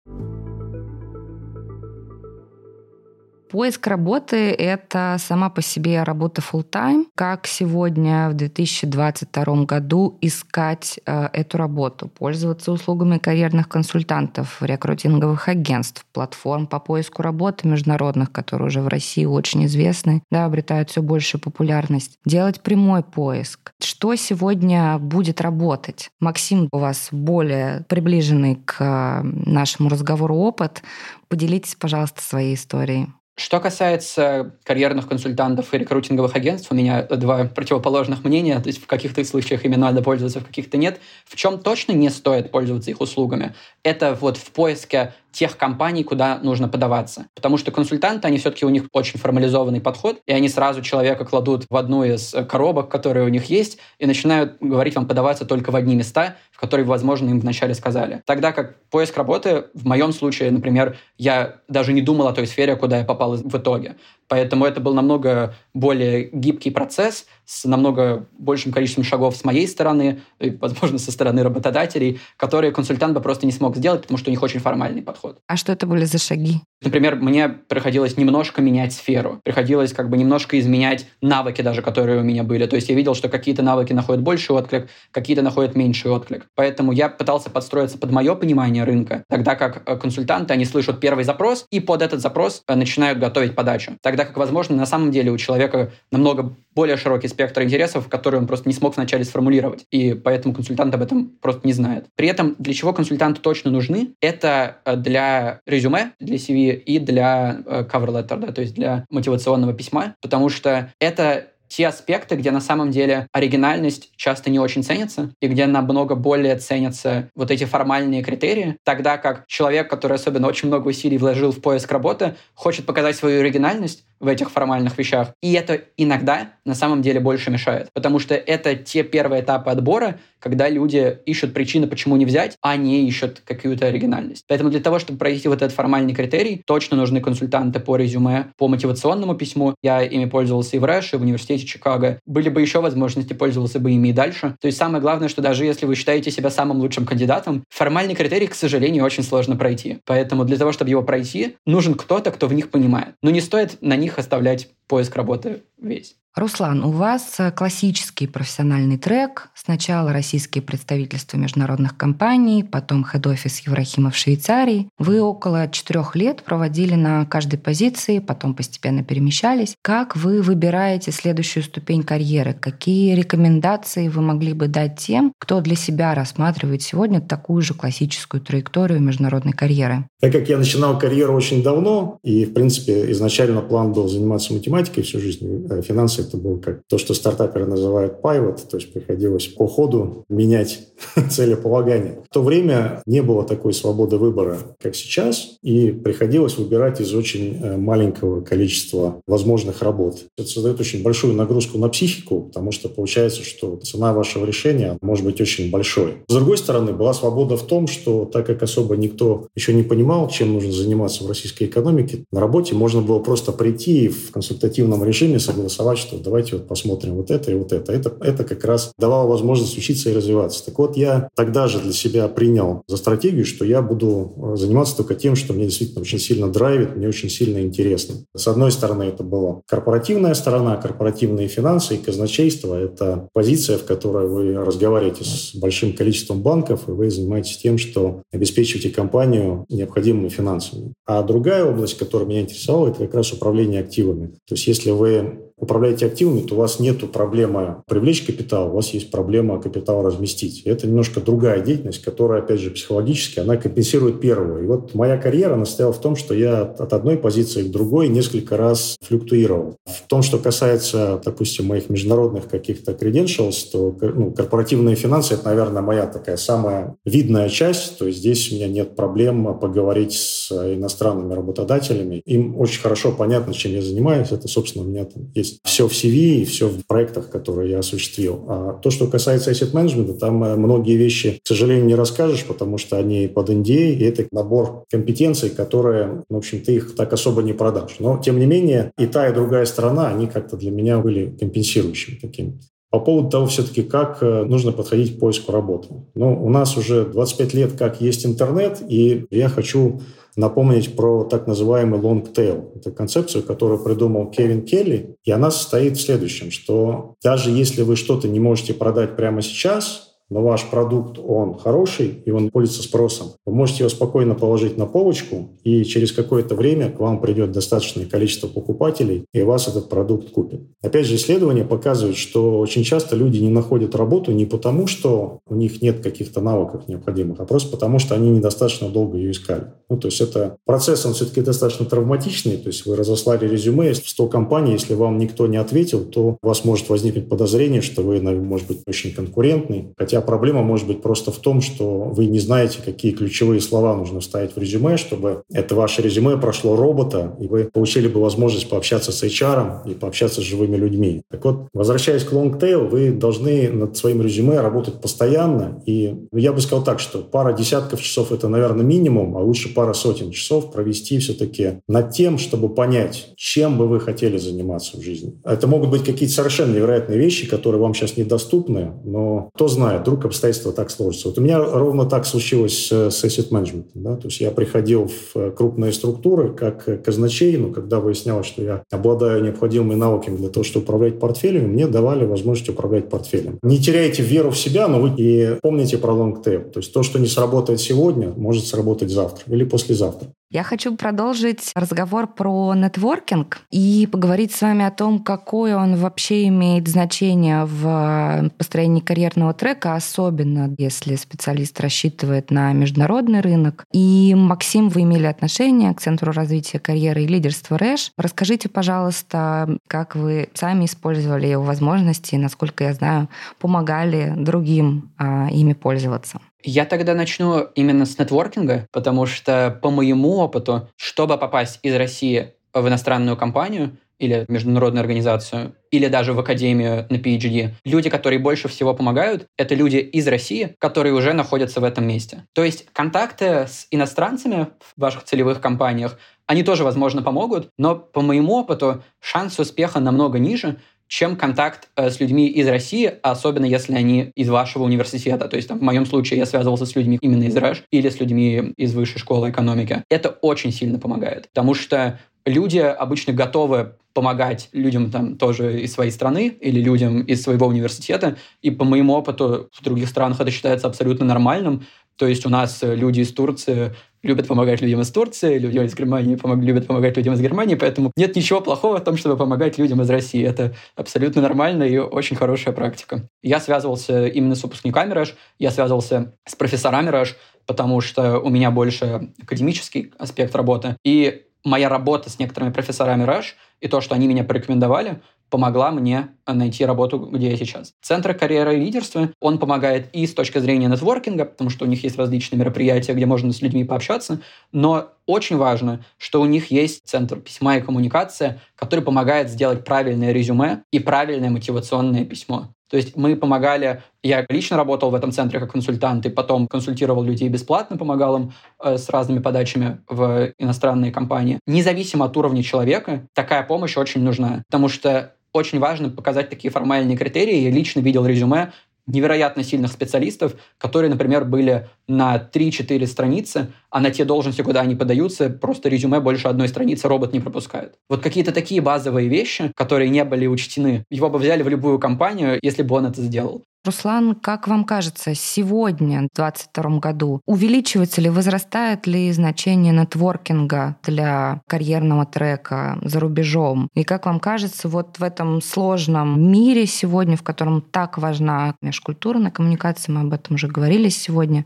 S1: Поиск работы — это сама по себе работа full-time. Как сегодня в 2022 году искать э, эту работу? Пользоваться услугами карьерных консультантов, рекрутинговых агентств, платформ по поиску работы международных, которые уже в России очень известны, да, обретают все большую популярность. Делать прямой поиск. Что сегодня будет работать? Максим, у вас более приближенный к э, нашему разговору опыт. Поделитесь, пожалуйста, своей историей.
S3: Что касается карьерных консультантов и рекрутинговых агентств, у меня два противоположных мнения. То есть в каких-то случаях ими надо пользоваться, в каких-то нет. В чем точно не стоит пользоваться их услугами, это вот в поиске тех компаний, куда нужно подаваться. Потому что консультанты, они все-таки у них очень формализованный подход, и они сразу человека кладут в одну из коробок, которые у них есть, и начинают говорить вам подаваться только в одни места, в которые, возможно, им вначале сказали. Тогда как поиск работы, в моем случае, например, я даже не думал о той сфере, куда я попал в итоге. Поэтому это был намного более гибкий процесс с намного большим количеством шагов с моей стороны, и, возможно, со стороны работодателей, которые консультант бы просто не смог сделать, потому что у них очень формальный подход.
S1: А что это были за шаги?
S3: Например, мне приходилось немножко менять сферу, приходилось как бы немножко изменять навыки даже, которые у меня были. То есть я видел, что какие-то навыки находят больший отклик, какие-то находят меньший отклик. Поэтому я пытался подстроиться под мое понимание рынка, тогда как э, консультанты, они слышат первый запрос и под этот запрос э, начинают готовить подачу. Тогда как, возможно, на самом деле у человека намного более широкий спектр интересов, которые он просто не смог вначале сформулировать. И поэтому консультант об этом просто не знает. При этом для чего консультанты точно нужны? Это э, для резюме, для CV и для э, cover letter, да, то есть для мотивационного письма, потому что это те аспекты, где на самом деле оригинальность часто не очень ценится, и где намного более ценятся вот эти формальные критерии, тогда как человек, который особенно очень много усилий вложил в поиск работы, хочет показать свою оригинальность, в этих формальных вещах. И это иногда на самом деле больше мешает, потому что это те первые этапы отбора, когда люди ищут причины, почему не взять, а не ищут какую-то оригинальность. Поэтому для того, чтобы пройти вот этот формальный критерий, точно нужны консультанты по резюме, по мотивационному письму. Я ими пользовался и в Рэш, и в университете Чикаго. Были бы еще возможности, пользовался бы ими и дальше. То есть самое главное, что даже если вы считаете себя самым лучшим кандидатом, формальный критерий, к сожалению, очень сложно пройти. Поэтому для того, чтобы его пройти, нужен кто-то, кто в них понимает. Но не стоит на них оставлять поиск работы весь.
S1: Руслан, у вас э, классический профессиональный трек. Сначала российские представительства международных компаний, потом хед-офис Еврахима в Швейцарии. Вы около четырех лет проводили на каждой позиции, потом постепенно перемещались. Как вы выбираете следующую ступень карьеры? Какие рекомендации вы могли бы дать тем, кто для себя рассматривает сегодня такую же классическую траекторию международной карьеры?
S2: Так как я начинал карьеру очень давно, и, в принципе, изначально план был заниматься математикой всю жизнь, э, финансы это было как то, что стартаперы называют pivot, то есть приходилось по ходу менять целеполагание. В то время не было такой свободы выбора, как сейчас, и приходилось выбирать из очень э, маленького количества возможных работ. Это создает очень большую нагрузку на психику, потому что получается, что цена вашего решения может быть очень большой. С другой стороны, была свобода в том, что так как особо никто еще не понимал, чем нужно заниматься в российской экономике, на работе можно было просто прийти и в консультативном режиме согласовать, что давайте вот посмотрим вот это и вот это. Это, это как раз давало возможность учиться и развиваться. Так вот, я тогда же для себя принял за стратегию, что я буду э, заниматься только тем, что мне действительно очень сильно драйвит, мне очень сильно интересно. С одной стороны, это была корпоративная сторона, корпоративные финансы и казначейство. Это позиция, в которой вы разговариваете с большим количеством банков, и вы занимаетесь тем, что обеспечиваете компанию необходимыми финансами. А другая область, которая меня интересовала, это как раз управление активами. То есть если вы управляете активами, то у вас нет проблемы привлечь капитал, у вас есть проблема капитал разместить. Это немножко другая деятельность, которая, опять же, психологически, она компенсирует первую. И вот моя карьера, она стояла в том, что я от одной позиции к другой несколько раз флюктуировал. В том, что касается, допустим, моих международных каких-то credentials, то ну, корпоративные финансы – это, наверное, моя такая самая видная часть. То есть здесь у меня нет проблем поговорить с иностранными работодателями. Им очень хорошо понятно, чем я занимаюсь. Это, собственно, у меня там есть есть все в CV и все в проектах, которые я осуществил. А то, что касается asset management, там э, многие вещи, к сожалению, не расскажешь, потому что они под NDA, и это набор компетенций, которые, в общем, ты их так особо не продашь. Но, тем не менее, и та, и другая сторона, они как-то для меня были компенсирующими такими. По поводу того все-таки, как э, нужно подходить к поиску работы. Ну, у нас уже 25 лет как есть интернет, и я хочу напомнить про так называемый long tail. Это концепцию, которую придумал Кевин Келли, и она состоит в следующем, что даже если вы что-то не можете продать прямо сейчас, но ваш продукт, он хороший, и он пользуется спросом, вы можете его спокойно положить на полочку, и через какое-то время к вам придет достаточное количество покупателей, и вас этот продукт купит. Опять же, исследования показывают, что очень часто люди не находят работу не потому, что у них нет каких-то навыков необходимых, а просто потому, что они недостаточно долго ее искали. Ну, то есть это процесс, он все-таки достаточно травматичный, то есть вы разослали резюме в 100 компаний, если вам никто не ответил, то у вас может возникнуть подозрение, что вы, может быть, очень конкурентный, хотя Хотя проблема может быть просто в том, что вы не знаете, какие ключевые слова нужно вставить в резюме, чтобы это ваше резюме прошло робота, и вы получили бы возможность пообщаться с HR и пообщаться с живыми людьми. Так вот, возвращаясь к long tail, вы должны над своим резюме работать постоянно. И ну, я бы сказал так, что пара десятков часов – это, наверное, минимум, а лучше пара сотен часов провести все-таки над тем, чтобы понять, чем бы вы хотели заниматься в жизни. Это могут быть какие-то совершенно невероятные вещи, которые вам сейчас недоступны, но кто знает, вдруг обстоятельства так сложатся. Вот у меня ровно так случилось с asset management. Да? То есть я приходил в э, крупные структуры как казначей, но когда выяснялось, что я обладаю необходимыми навыками для того, чтобы управлять портфелями, мне давали возможность управлять портфелем. Не теряйте веру в себя, но вы и помните про long tail. То есть то, что не сработает сегодня, может сработать завтра или послезавтра.
S1: Я хочу продолжить разговор про нетворкинг и поговорить с вами о том, какое он вообще имеет значение в построении карьерного трека, особенно если специалист рассчитывает на международный рынок. И, Максим, вы имели отношение к Центру развития карьеры и лидерства РЭШ. Расскажите, пожалуйста, как вы сами использовали его возможности, насколько я знаю, помогали другим а, ими пользоваться.
S3: Я тогда начну именно с нетворкинга, потому что по моему опыту, чтобы попасть из России в иностранную компанию, или международную организацию, или даже в академию на PhD. Люди, которые больше всего помогают, это люди из России, которые уже находятся в этом месте. То есть контакты с иностранцами в ваших целевых компаниях, они тоже, возможно, помогут, но по моему опыту шанс успеха намного ниже, чем контакт э, с людьми из России, особенно если они из вашего университета. То есть там, в моем случае я связывался с людьми именно из РЭШ или с людьми из высшей школы экономики. Это очень сильно помогает, потому что люди обычно готовы помогать людям там тоже из своей страны или людям из своего университета. И по моему опыту в других странах это считается абсолютно нормальным. То есть у нас люди из Турции любят помогать людям из Турции, люди из Германии помог, любят помогать людям из Германии, поэтому нет ничего плохого в том, чтобы помогать людям из России. Это абсолютно нормально и очень хорошая практика. Я связывался именно с выпускниками РЭШ, я связывался с профессорами РЭШ, потому что у меня больше академический аспект работы. И моя работа с некоторыми профессорами РЭШ и то, что они меня порекомендовали, помогла мне найти работу, где я сейчас. Центр карьеры и лидерства, он помогает и с точки зрения нетворкинга, потому что у них есть различные мероприятия, где можно с людьми пообщаться, но очень важно, что у них есть центр письма и коммуникация, который помогает сделать правильное резюме и правильное мотивационное письмо. То есть мы помогали, я лично работал в этом центре как консультант, и потом консультировал людей бесплатно, помогал им э, с разными подачами в иностранные компании. Независимо от уровня человека, такая помощь очень нужна, потому что очень важно показать такие формальные критерии. Я лично видел резюме невероятно сильных специалистов, которые, например, были на 3-4 страницы, а на те должности, куда они подаются, просто резюме больше одной страницы робот не пропускает. Вот какие-то такие базовые вещи, которые не были учтены, его бы взяли в любую компанию, если бы он это сделал.
S1: Руслан, как вам кажется, сегодня, в 2022 году, увеличивается ли, возрастает ли значение нетворкинга для карьерного трека за рубежом? И как вам кажется, вот в этом сложном мире сегодня, в котором так важна межкультурная коммуникация, мы об этом уже говорили сегодня,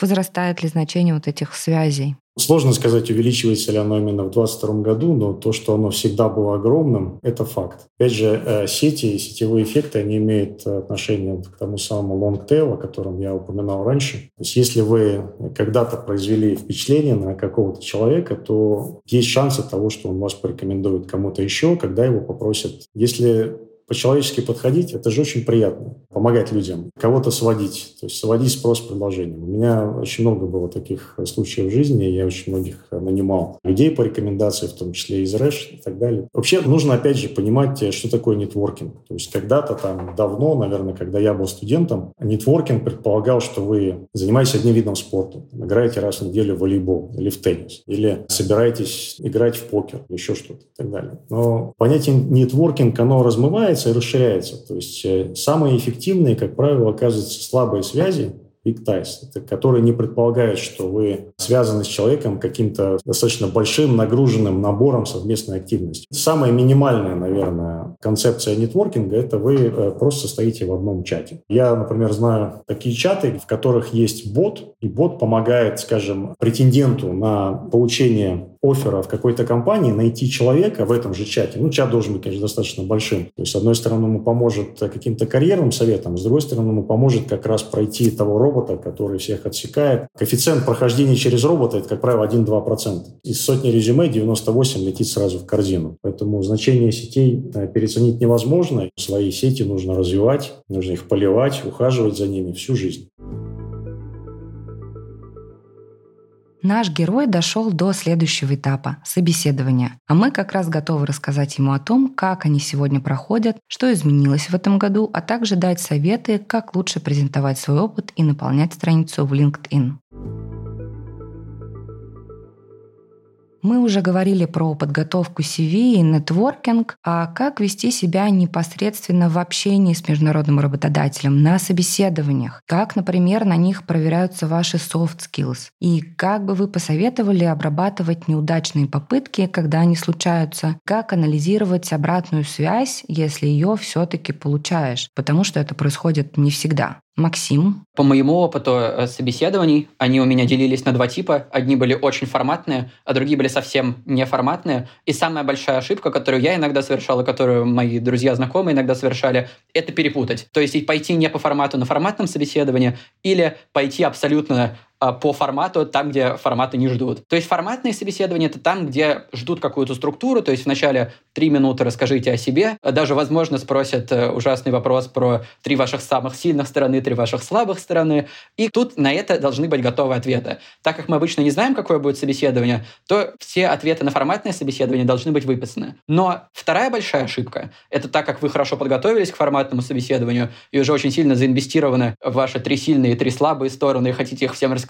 S1: возрастает ли значение вот этих связей?
S2: Сложно сказать, увеличивается ли оно именно в 2022 году, но то, что оно всегда было огромным, это факт. Опять же, э, сети и сетевые эффекты, они имеют отношение к тому самому long tail, о котором я упоминал раньше. То есть если вы когда-то произвели впечатление на какого-то человека, то есть шансы того, что он вас порекомендует кому-то еще, когда его попросят. Если по-человечески подходить, это же очень приятно. Помогать людям, кого-то сводить, то есть сводить спрос предложением. У меня очень много было таких случаев в жизни, я очень многих нанимал людей по рекомендации, в том числе из РЭШ и так далее. Вообще нужно, опять же, понимать, что такое нетворкинг. То есть когда-то там давно, наверное, когда я был студентом, нетворкинг предполагал, что вы занимаетесь одним видом спорта, играете раз в неделю в волейбол или в теннис, или собираетесь играть в покер, еще что-то и так далее. Но понятие нетворкинг, оно размывается, расширяется и расширяется. То есть э, самые эффективные, как правило, оказываются слабые связи, big ties, которые не предполагают, что вы связаны с человеком каким-то достаточно большим нагруженным набором совместной активности. Самая минимальная, наверное, концепция нетворкинга – это вы э, просто стоите в одном чате. Я, например, знаю такие чаты, в которых есть бот, и бот помогает, скажем, претенденту на получение оффера в какой-то компании найти человека в этом же чате. Ну, чат должен быть, конечно, достаточно большим. То есть, с одной стороны, ему поможет каким-то карьерным советом, с другой стороны, ему поможет как раз пройти того робота, который всех отсекает. Коэффициент прохождения через робота – это, как правило, 1-2%. Из сотни резюме 98 летит сразу в корзину. Поэтому значение сетей э, переоценить невозможно. Свои сети нужно развивать, нужно их поливать, ухаживать за ними всю жизнь.
S1: Наш герой дошел до следующего этапа – собеседования. А мы как раз готовы рассказать ему о том, как они сегодня проходят, что изменилось в этом году, а также дать советы, как лучше презентовать свой опыт и наполнять страницу в LinkedIn. Мы уже говорили про подготовку CV и нетворкинг, а как вести себя непосредственно в общении с международным работодателем, на собеседованиях, как, например, на них проверяются ваши soft skills, и как бы вы посоветовали обрабатывать неудачные попытки, когда они случаются, как анализировать обратную связь, если ее все-таки получаешь, потому что это происходит не всегда. Максим.
S3: По моему опыту э, собеседований, они у меня делились на два типа. Одни были очень форматные, а другие были совсем неформатные. И самая большая ошибка, которую я иногда совершал, и которую мои друзья, знакомые иногда совершали, это перепутать. То есть пойти не по формату на форматном собеседовании или пойти абсолютно по формату там, где форматы не ждут. То есть форматные собеседования — это там, где ждут какую-то структуру, то есть вначале три минуты расскажите о себе, даже, возможно, спросят э, ужасный вопрос про три ваших самых сильных стороны, три ваших слабых стороны, и тут на это должны быть готовы ответы. Так как мы обычно не знаем, какое будет собеседование, то все ответы на форматное собеседование должны быть выписаны. Но вторая большая ошибка — это так как вы хорошо подготовились к форматному собеседованию и уже очень сильно заинвестированы в ваши три сильные и три слабые стороны и хотите их всем рассказать,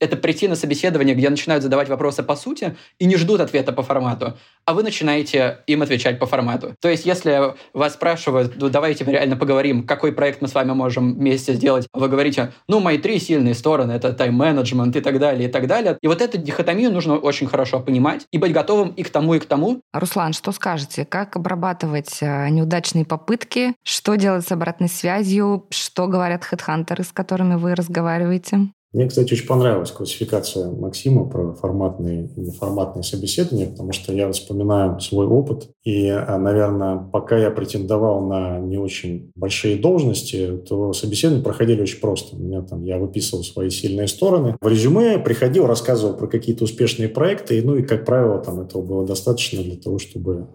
S3: это прийти на собеседование, где начинают задавать вопросы по сути и не ждут ответа по формату, а вы начинаете им отвечать по формату. То есть, если вас спрашивают, ну, давайте реально поговорим, какой проект мы с вами можем вместе сделать, вы говорите, ну, мои три сильные стороны — это тайм-менеджмент и так далее, и так далее. И вот эту дихотомию нужно очень хорошо понимать и быть готовым и к тому, и к тому.
S1: Руслан, что скажете? Как обрабатывать э, неудачные попытки? Что делать с обратной связью? Что говорят хедхантеры, с которыми вы разговариваете?
S2: Мне, кстати, очень понравилась классификация Максима про форматные и неформатные собеседования, потому что я вспоминаю свой опыт. И, а, наверное, пока я претендовал на не очень большие должности, то собеседования проходили очень просто. У меня там, я выписывал свои сильные стороны. В резюме приходил, рассказывал про какие-то успешные проекты, ну и, как правило, там этого было достаточно для того, чтобы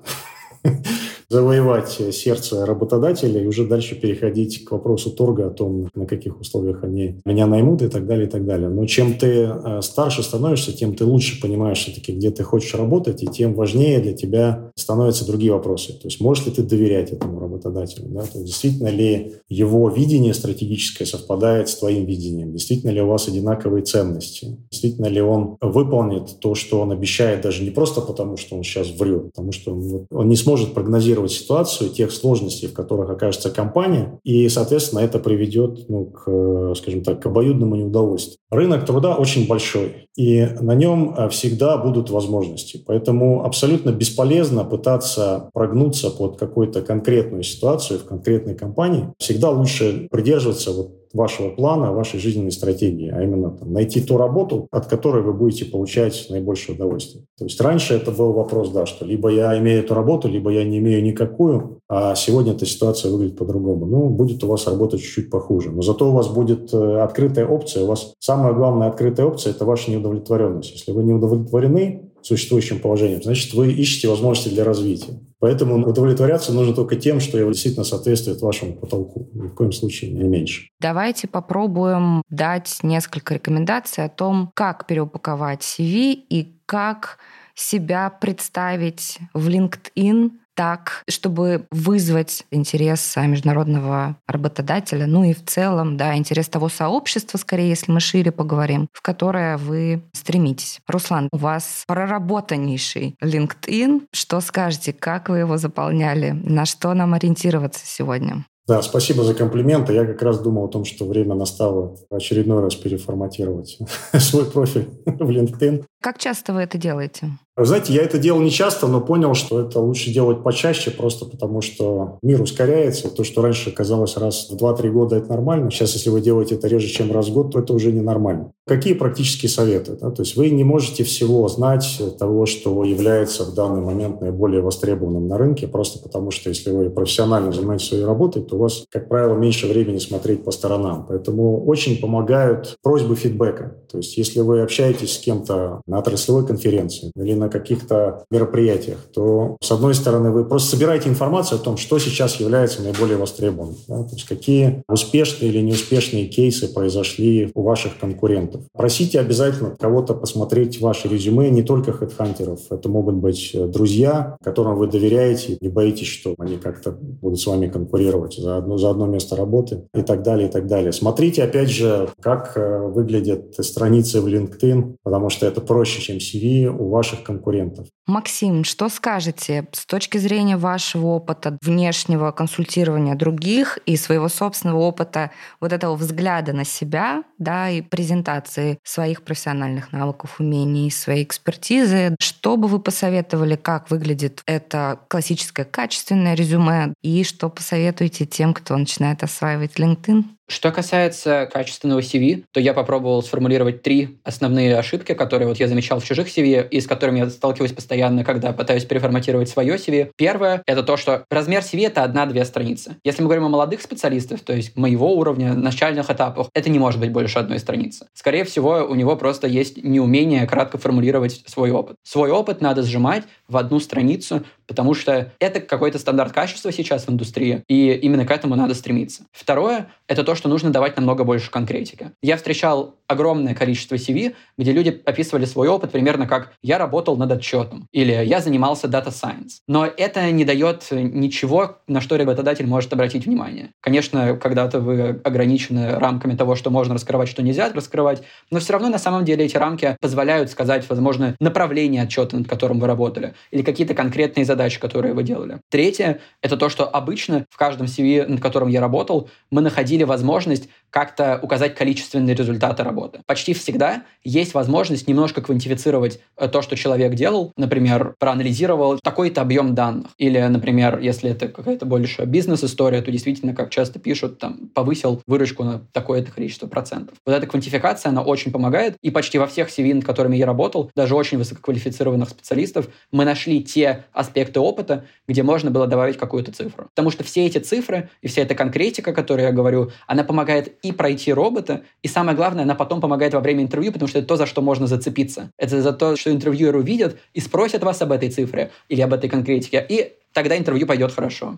S2: завоевать сердце работодателя и уже дальше переходить к вопросу торга о том, на каких условиях они меня наймут и так далее, и так далее. Но чем ты э, старше становишься, тем ты лучше понимаешь все-таки, где ты хочешь работать, и тем важнее для тебя становятся другие вопросы. То есть можешь ли ты доверять этому работодателю? Да? То есть, действительно ли его видение стратегическое совпадает с твоим видением? Действительно ли у вас одинаковые ценности? Действительно ли он выполнит то, что он обещает, даже не просто потому, что он сейчас врет, потому что он, не сможет прогнозировать анализировать ситуацию, тех сложностей, в которых окажется компания, и, соответственно, это приведет ну, к, скажем так, к обоюдному неудовольствию. Рынок труда очень большой, и на нем э, всегда будут возможности. Поэтому абсолютно бесполезно пытаться прогнуться под какую-то конкретную ситуацию в конкретной компании. Всегда лучше придерживаться вот вашего плана, вашей жизненной стратегии, а именно там, найти ту работу, от которой вы будете получать наибольшее удовольствие. То есть раньше это был вопрос, да, что либо я имею эту работу, либо я не имею никакую, а сегодня эта ситуация выглядит по-другому. Ну, будет у вас работа чуть-чуть похуже, но зато у вас будет э, открытая опция. У вас самая главная открытая опция – это ваша неудовлетворенность. Если вы не удовлетворены существующим положением, значит, вы ищете возможности для развития. Поэтому удовлетворяться нужно только тем, что действительно соответствует вашему потолку. Ни в коем случае не меньше.
S1: Давайте попробуем дать несколько рекомендаций о том, как переупаковать CV и как себя представить в LinkedIn так, чтобы вызвать интерес международного работодателя, ну и в целом, да, интерес того сообщества, скорее, если мы шире поговорим, в которое вы стремитесь. Руслан, у вас проработаннейший LinkedIn. Что скажете, как вы его заполняли? На что нам ориентироваться сегодня?
S2: Да, спасибо за комплименты. Я как раз думал о том, что время настало очередной раз переформатировать свой профиль в LinkedIn.
S1: Как часто вы это делаете?
S2: Вы знаете, я это делал не часто, но понял, что это лучше делать почаще, просто потому что мир ускоряется. То, что раньше казалось раз в 2-3 года, это нормально. Сейчас, если вы делаете это реже, чем раз в год, то это уже ненормально. Какие практические советы? Да? То есть вы не можете всего знать того, что является в данный момент наиболее востребованным на рынке, просто потому что если вы профессионально занимаетесь своей работой, то у вас, как правило, меньше времени смотреть по сторонам. Поэтому очень помогают просьбы фидбэка. То есть если вы общаетесь с кем-то на отраслевой конференции или каких-то мероприятиях, то, с одной стороны, вы просто собираете информацию о том, что сейчас является наиболее востребованным. Да? То есть какие успешные или неуспешные кейсы произошли у ваших конкурентов. Просите обязательно кого-то посмотреть ваши резюме, не только хедхантеров. Это могут быть друзья, которым вы доверяете, не боитесь, что они как-то будут с вами конкурировать за одно, за одно место работы и так далее, и так далее. Смотрите, опять же, как э, выглядят страницы в LinkedIn, потому что это проще, чем CV у ваших конкурентов конкурентов.
S1: Максим, что скажете с точки зрения вашего опыта внешнего консультирования других и своего собственного опыта вот этого взгляда на себя, да, и презентации своих профессиональных навыков, умений, своей экспертизы, что бы вы посоветовали, как выглядит это классическое качественное резюме и что посоветуете тем, кто начинает осваивать LinkedIn?
S3: Что касается качественного CV, то я попробовал сформулировать три основные ошибки, которые вот я замечал в чужих CV и с которыми я сталкиваюсь постоянно, когда пытаюсь переформатировать свое CV. Первое — это то, что размер CV — это одна-две страницы. Если мы говорим о молодых специалистах, то есть моего уровня, начальных этапах, это не может быть больше одной страницы. Скорее всего, у него просто есть неумение кратко формулировать свой опыт. Свой опыт надо сжимать в одну страницу, потому что это какой-то стандарт качества сейчас в индустрии, и именно к этому надо стремиться. Второе — это то, что нужно давать намного больше конкретики. Я встречал огромное количество CV, где люди описывали свой опыт примерно как «я работал над отчетом» или «я занимался data science». Но это не дает ничего, на что работодатель может обратить внимание. Конечно, когда-то вы ограничены рамками того, что можно раскрывать, что нельзя раскрывать, но все равно на самом деле эти рамки позволяют сказать, возможно, направление отчета, над которым вы работали, или какие-то конкретные задачи, которые вы делали. Третье — это то, что обычно в каждом CV, над которым я работал, мы находили возможность как-то указать количественные результаты работы. Почти всегда есть возможность немножко квантифицировать э, то, что человек делал. Например, проанализировал такой-то объем данных. Или, например, если это какая-то больше бизнес-история, то действительно, как часто пишут, там, повысил выручку на такое-то количество процентов. Вот эта квантификация, она очень помогает. И почти во всех CV, над которыми я работал, даже очень высококвалифицированных специалистов, мы нашли те аспекты опыта, где можно было добавить какую-то цифру. Потому что все эти цифры и вся эта конкретика, о которой я говорю, она помогает и пройти робота, и самое главное, она потом помогает во время интервью, потому что это то, за что можно зацепиться. Это за то, что интервьюер увидит и спросит вас об этой цифре или об этой конкретике, и тогда интервью пойдет хорошо.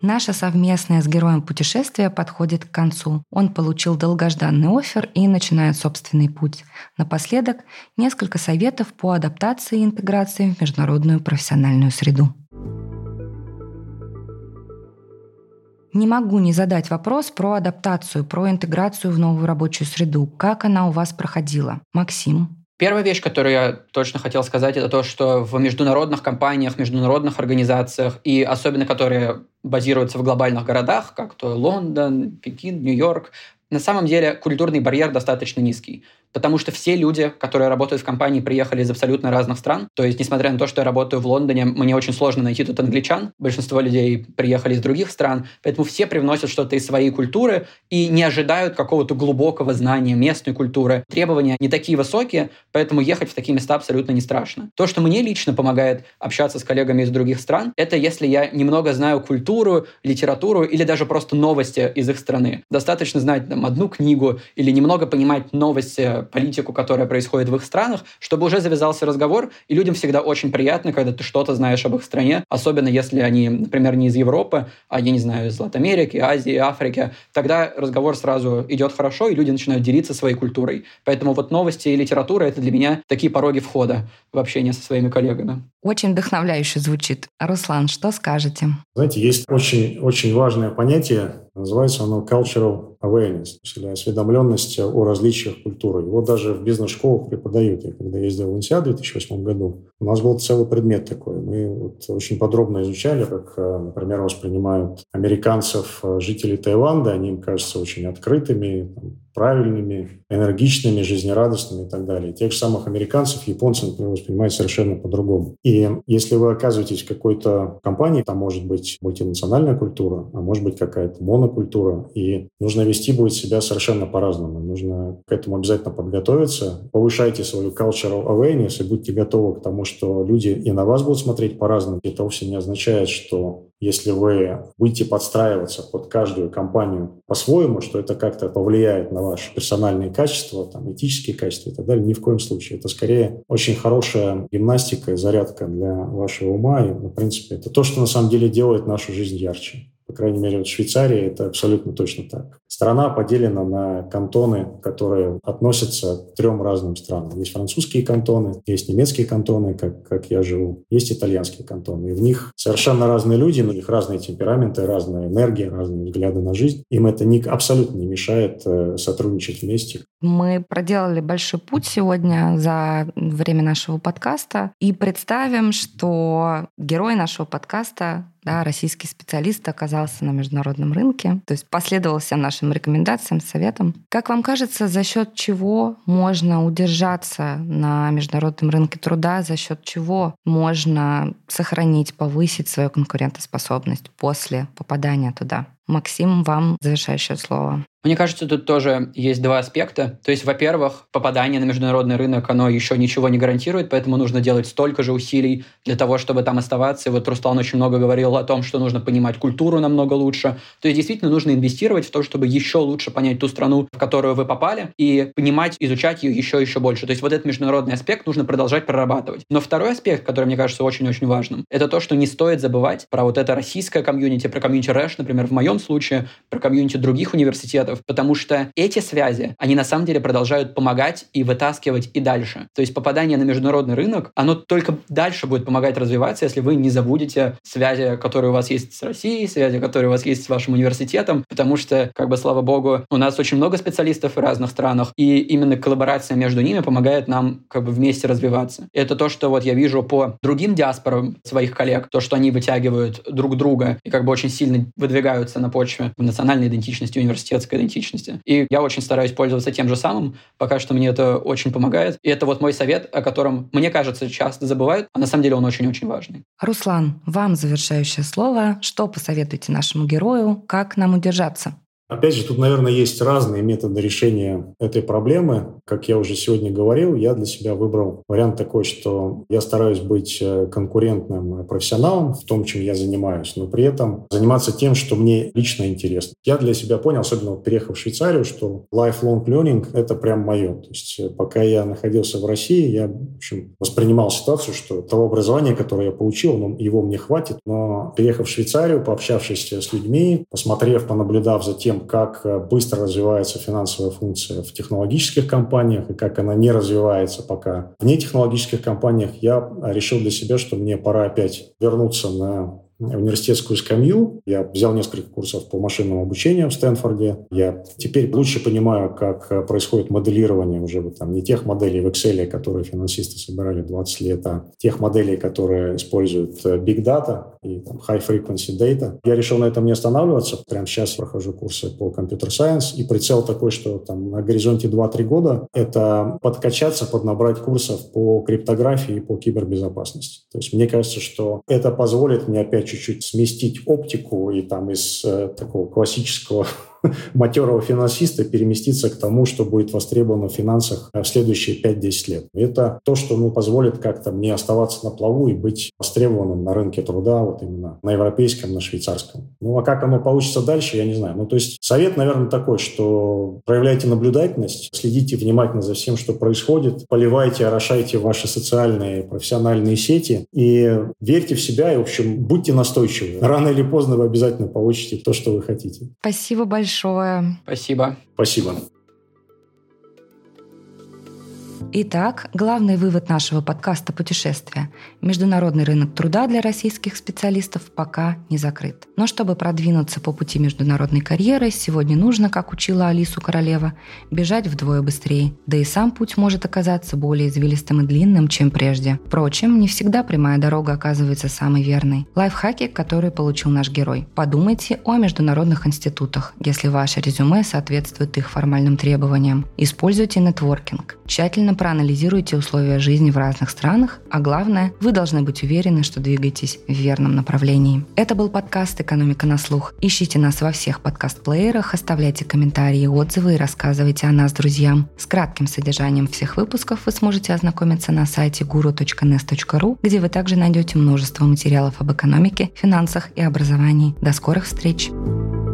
S1: Наше совместное с героем путешествие подходит к концу. Он получил долгожданный офер и начинает собственный путь. Напоследок, несколько советов по адаптации и интеграции в международную профессиональную среду. Не могу не задать вопрос про адаптацию, про интеграцию в новую рабочую среду. Как она у вас проходила? Максим.
S3: Первая вещь, которую я точно хотел сказать, это то, что в международных компаниях, международных организациях, и особенно которые базируются в глобальных городах, как то Лондон, Пекин, Нью-Йорк, на самом деле культурный барьер достаточно низкий потому что все люди, которые работают в компании, приехали из абсолютно разных стран. То есть, несмотря на то, что я работаю в Лондоне, мне очень сложно найти тут англичан. Большинство людей приехали из других стран, поэтому все привносят что-то из своей культуры и не ожидают какого-то глубокого знания местной культуры. Требования не такие высокие, поэтому ехать в такие места абсолютно не страшно. То, что мне лично помогает общаться с коллегами из других стран, это если я немного знаю культуру, литературу или даже просто новости из их страны. Достаточно знать там одну книгу или немного понимать новости политику, которая происходит в их странах, чтобы уже завязался разговор, и людям всегда очень приятно, когда ты что-то знаешь об их стране, особенно если они, например, не из Европы, а, я не знаю, из Латинамерики, Азии, Африки, тогда разговор сразу идет хорошо, и люди начинают делиться своей культурой. Поэтому вот новости и литература — это для меня такие пороги входа в общение со своими коллегами.
S1: Очень вдохновляюще звучит. Руслан, что скажете?
S2: Знаете, есть очень, очень важное понятие, называется оно cultural awareness, или осведомленность о различиях культуры. Его даже в бизнес-школах преподают. Я когда ездил в ИНСИА в 2008 году, у нас был целый предмет такой. Мы вот очень подробно изучали, как, э, например, воспринимают американцев э, жители Таиланда. Они им кажутся очень открытыми, правильными, энергичными, жизнерадостными и так далее. Тех же самых американцев японцы, например, воспринимают совершенно по-другому. И если вы оказываетесь в какой-то компании, там может быть мультинациональная культура, а может быть какая-то монокультура, и нужно вести будет себя совершенно по-разному. Нужно к этому обязательно подготовиться. Повышайте свою cultural awareness и будьте готовы к тому, что люди и на вас будут смотреть по-разному. Это вовсе не означает, что если вы будете подстраиваться под каждую компанию по-своему, что это как-то повлияет на ваши персональные качества, там, этические качества и так далее, ни в коем случае. Это скорее очень хорошая гимнастика, зарядка для вашего ума. И, в принципе, это то, что на самом деле делает нашу жизнь ярче. По крайней мере, вот в Швейцарии это абсолютно точно так. Страна поделена на кантоны, которые относятся к трем разным странам. Есть французские кантоны, есть немецкие кантоны, как, как я живу, есть итальянские кантоны. И в них совершенно разные люди, у них разные темпераменты, разная энергия, разные взгляды на жизнь. Им это не, абсолютно не мешает э, сотрудничать вместе.
S1: Мы проделали большой путь сегодня за время нашего подкаста и представим, что герой нашего подкаста да, российский специалист оказался на международном рынке, то есть последовал всем нашим рекомендациям, советам. Как вам кажется, за счет чего можно удержаться на международном рынке труда, за счет чего можно сохранить, повысить свою конкурентоспособность после попадания туда? Максим, вам завершающее слово.
S3: Мне кажется, тут тоже есть два аспекта. То есть, во-первых, попадание на международный рынок, оно еще ничего не гарантирует, поэтому нужно делать столько же усилий для того, чтобы там оставаться. И вот Руслан очень много говорил о том, что нужно понимать культуру намного лучше. То есть, действительно, нужно инвестировать в то, чтобы еще лучше понять ту страну, в которую вы попали, и понимать, изучать ее еще еще больше. То есть, вот этот международный аспект нужно продолжать прорабатывать. Но второй аспект, который мне кажется очень-очень важным, это то, что не стоит забывать про вот это российское комьюнити, про комьюнити РЭШ, например, в моем случае, про комьюнити других университетов, потому что эти связи, они на самом деле продолжают помогать и вытаскивать и дальше. То есть попадание на международный рынок, оно только дальше будет помогать развиваться, если вы не забудете связи, которые у вас есть с Россией, связи, которые у вас есть с вашим университетом, потому что, как бы, слава богу, у нас очень много специалистов в разных странах, и именно коллаборация между ними помогает нам как бы вместе развиваться. Это то, что вот я вижу по другим диаспорам своих коллег, то, что они вытягивают друг друга и как бы очень сильно выдвигаются на почве национальной идентичности, университетской идентичности. И я очень стараюсь пользоваться тем же самым. Пока что мне это очень помогает. И это вот мой совет, о котором, мне кажется, часто забывают, а на самом деле он очень-очень важный.
S1: Руслан, вам завершающее слово. Что посоветуете нашему герою? Как нам удержаться?
S2: Опять же, тут, наверное, есть разные методы решения этой проблемы. Как я уже сегодня говорил, я для себя выбрал вариант такой, что я стараюсь быть э, конкурентным профессионалом в том, чем я занимаюсь, но при этом заниматься тем, что мне лично интересно. Я для себя понял, особенно вот переехав в Швейцарию, что lifelong learning — это прям мое. То есть э, пока я находился в России, я в общем, воспринимал ситуацию, что того образования, которое я получил, ну, его мне хватит. Но переехав в Швейцарию, пообщавшись с людьми, посмотрев, понаблюдав за тем, как э, быстро развивается финансовая функция в технологических компаниях и как она не развивается пока в нетехнологических компаниях, я решил для себя, что мне пора опять вернуться на университетскую скамью. Я взял несколько курсов по машинному обучению в Стэнфорде. Я теперь лучше понимаю, как э, происходит моделирование уже вот там не тех моделей в Excel, которые финансисты собирали 20 лет, а тех моделей, которые используют э, Big Data и там, High Frequency Data. Я решил на этом не останавливаться. Прямо сейчас прохожу курсы по Computer Science. И прицел такой, что там на горизонте 2-3 года это подкачаться, поднабрать курсов по криптографии и по кибербезопасности. То есть мне кажется, что это позволит мне опять чуть-чуть сместить оптику и там из э, такого классического матерого финансиста переместиться к тому, что будет востребовано в финансах в следующие 5-10 лет. Это то, что ну, позволит как-то мне оставаться на плаву и быть востребованным на рынке труда, вот именно на европейском, на швейцарском. Ну, а как оно получится дальше, я не знаю. Ну, то есть совет, наверное, такой, что проявляйте наблюдательность, следите внимательно за всем, что происходит, поливайте, орошайте ваши социальные, профессиональные сети и верьте в себя и, в общем, будьте настойчивы. Рано или поздно вы обязательно получите то, что вы хотите.
S1: Спасибо большое большое.
S3: Спасибо.
S2: Спасибо.
S1: Итак, главный вывод нашего подкаста «Путешествия». Международный рынок труда для российских специалистов пока не закрыт. Но чтобы продвинуться по пути международной карьеры, сегодня нужно, как учила Алису Королева, бежать вдвое быстрее. Да и сам путь может оказаться более извилистым и длинным, чем прежде. Впрочем, не всегда прямая дорога оказывается самой верной. Лайфхаки, которые получил наш герой. Подумайте о международных институтах, если ваше резюме соответствует их формальным требованиям. Используйте нетворкинг. Тщательно проанализируйте условия жизни в разных странах, а главное, вы должны быть уверены, что двигаетесь в верном направлении. Это был подкаст «Экономика на слух». Ищите нас во всех подкаст-плеерах, оставляйте комментарии, отзывы и рассказывайте о нас друзьям. С кратким содержанием всех выпусков вы сможете ознакомиться на сайте guru.nes.ru, где вы также найдете множество материалов об экономике, финансах и образовании. До скорых встреч! Thank